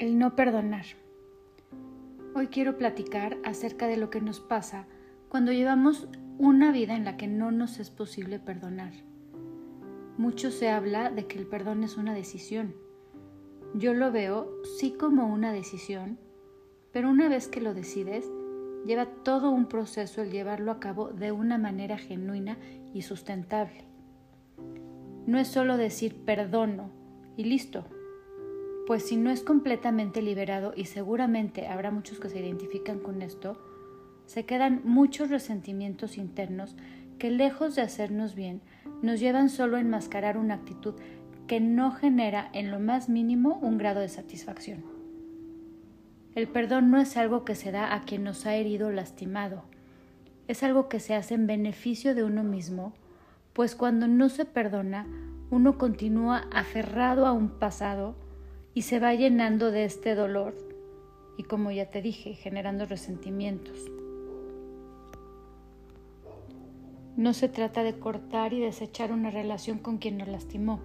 El no perdonar. Hoy quiero platicar acerca de lo que nos pasa cuando llevamos una vida en la que no nos es posible perdonar. Mucho se habla de que el perdón es una decisión. Yo lo veo sí como una decisión, pero una vez que lo decides, lleva todo un proceso el llevarlo a cabo de una manera genuina y sustentable. No es solo decir perdono y listo, pues si no es completamente liberado, y seguramente habrá muchos que se identifican con esto, se quedan muchos resentimientos internos que lejos de hacernos bien, nos llevan solo a enmascarar una actitud que no genera en lo más mínimo un grado de satisfacción. El perdón no es algo que se da a quien nos ha herido o lastimado, es algo que se hace en beneficio de uno mismo, pues cuando no se perdona, uno continúa aferrado a un pasado y se va llenando de este dolor y como ya te dije, generando resentimientos. No se trata de cortar y desechar una relación con quien nos lastimó.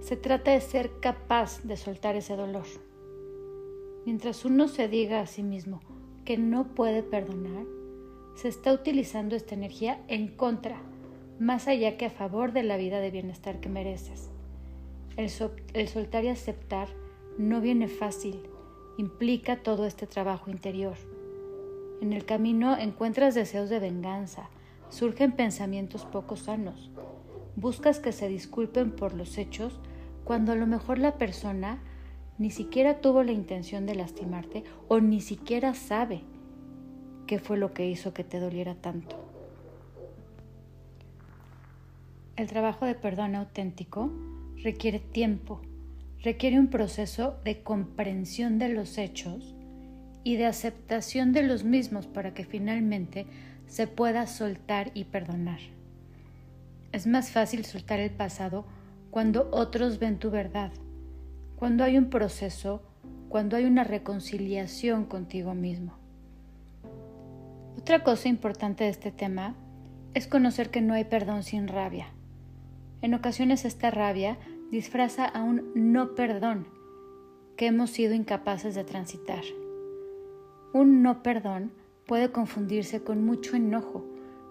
Se trata de ser capaz de soltar ese dolor. Mientras uno se diga a sí mismo que no puede perdonar, se está utilizando esta energía en contra, más allá que a favor de la vida de bienestar que mereces. El, soltar y aceptar no viene fácil, implica todo este trabajo interior. En el camino encuentras deseos de venganza, surgen pensamientos poco sanos, buscas que se disculpen por los hechos cuando a lo mejor la persona ni siquiera tuvo la intención de lastimarte o ni siquiera sabe qué fue lo que hizo que te doliera tanto. El trabajo de perdón auténtico requiere tiempo, requiere un proceso de comprensión de los hechos y de aceptación de los mismos para que finalmente se pueda soltar y perdonar. Es más fácil soltar el pasado cuando otros ven tu verdad, cuando hay un proceso, cuando hay una reconciliación contigo mismo. Otra cosa importante de este tema es conocer que no hay perdón sin rabia. En ocasiones esta rabia disfraza a un no perdón que hemos sido incapaces de transitar. Un no perdón puede confundirse con mucho enojo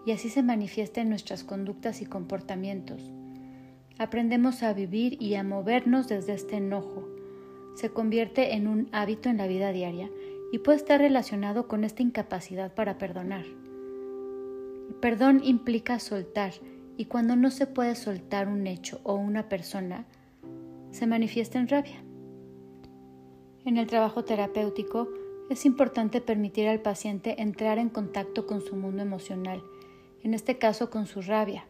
y así se manifiesta en nuestras conductas y comportamientos. Aprendemos a vivir y a movernos desde este enojo. Se convierte en un hábito en la vida diaria y puede estar relacionado con esta incapacidad para perdonar. Perdón implica soltar y cuando no se puede soltar un hecho o una persona, se manifiesta en rabia. En el trabajo terapéutico es importante permitir al paciente entrar en contacto con su mundo emocional, en este caso con su rabia,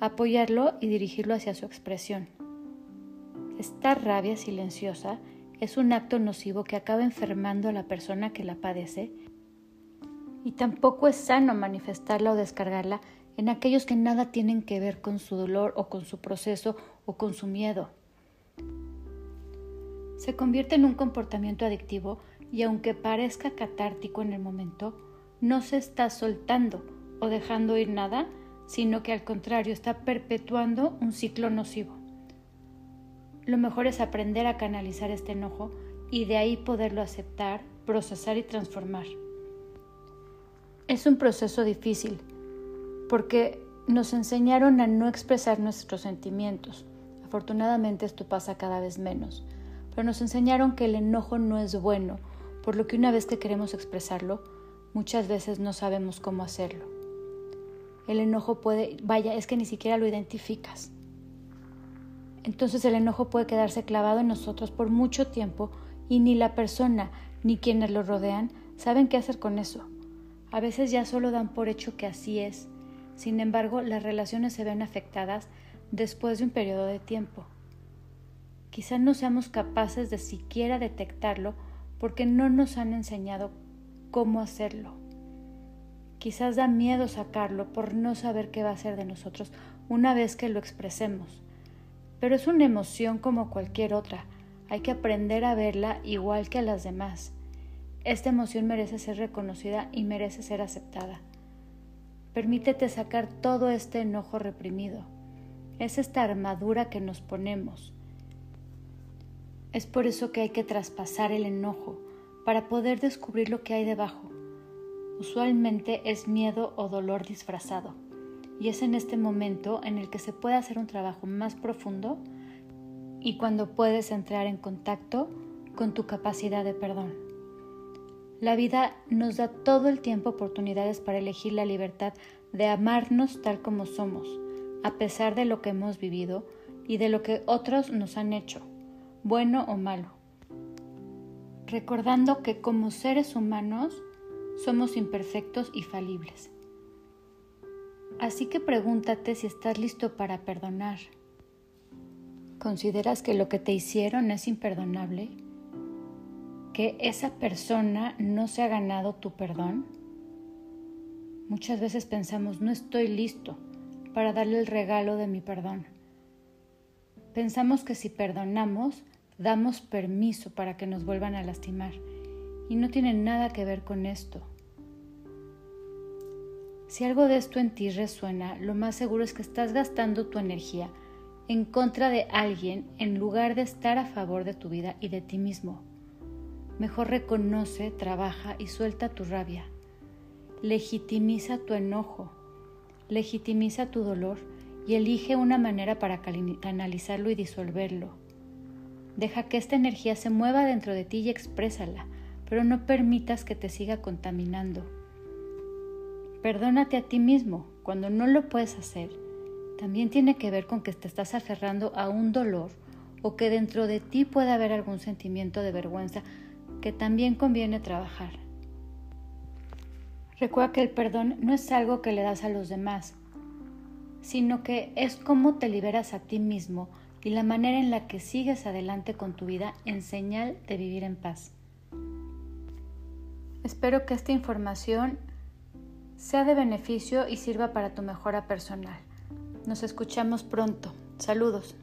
apoyarlo y dirigirlo hacia su expresión. Esta rabia silenciosa es un acto nocivo que acaba enfermando a la persona que la padece y tampoco es sano manifestarla o descargarla en aquellos que nada tienen que ver con su dolor o con su proceso o con su miedo. Se convierte en un comportamiento adictivo y aunque parezca catártico en el momento, no se está soltando o dejando ir nada, sino que al contrario está perpetuando un ciclo nocivo. Lo mejor es aprender a canalizar este enojo y de ahí poderlo aceptar, procesar y transformar. Es un proceso difícil, porque nos enseñaron a no expresar nuestros sentimientos. Afortunadamente esto pasa cada vez menos, pero nos enseñaron que el enojo no es bueno, por lo que una vez que queremos expresarlo, muchas veces no sabemos cómo hacerlo. El enojo puede, vaya, es que ni siquiera lo identificas. Entonces el enojo puede quedarse clavado en nosotros por mucho tiempo y ni la persona ni quienes lo rodean saben qué hacer con eso. A veces ya solo dan por hecho que así es sin embargo, las relaciones se ven afectadas después de un periodo de tiempo. Quizá no seamos capaces de siquiera detectarlo porque no nos han enseñado cómo hacerlo. Quizás da miedo sacarlo por no saber qué va a ser de nosotros una vez que lo expresemos. Pero es una emoción como cualquier otra. Hay que aprender a verla igual que a las demás. Esta emoción merece ser reconocida y merece ser aceptada. Permítete sacar todo este enojo reprimido. Es esta armadura que nos ponemos. Es por eso que hay que traspasar el enojo para poder descubrir lo que hay debajo. Usualmente es miedo o dolor disfrazado y es en este momento en el que se puede hacer un trabajo más profundo y cuando puedes entrar en contacto con tu capacidad de perdón. La vida nos da todo el tiempo oportunidades para elegir la libertad de amarnos tal como somos, a pesar de lo que hemos vivido y de lo que otros nos han hecho, bueno o malo. Recordando que como seres humanos somos imperfectos y falibles. Así que pregúntate si estás listo para perdonar. ¿Consideras que lo que te hicieron es imperdonable? ¿Que esa persona no se ha ganado tu perdón? Muchas veces pensamos, no estoy listo para darle el regalo de mi perdón. Pensamos que si perdonamos, damos permiso para que nos vuelvan a lastimar. Y no tiene nada que ver con esto. Si algo de esto en ti resuena, lo más seguro es que estás gastando tu energía en contra de alguien en lugar de estar a favor de tu vida y de ti mismo. Mejor reconoce, trabaja y suelta tu rabia. Legitimiza tu enojo, legitimiza tu dolor y elige una manera para canalizarlo y disolverlo. Deja que esta energía se mueva dentro de ti y exprésala, pero no permitas que te siga contaminando. Perdónate a ti mismo cuando no lo puedes hacer. También tiene que ver con que te estás aferrando a un dolor o que dentro de ti puede haber algún sentimiento de vergüenza que también conviene trabajar. Recuerda que el perdón no es algo que le das a los demás, sino que es cómo te liberas a ti mismo y la manera en la que sigues adelante con tu vida en señal de vivir en paz. Espero que esta información sea de beneficio y sirva para tu mejora personal. Nos escuchamos pronto. Saludos.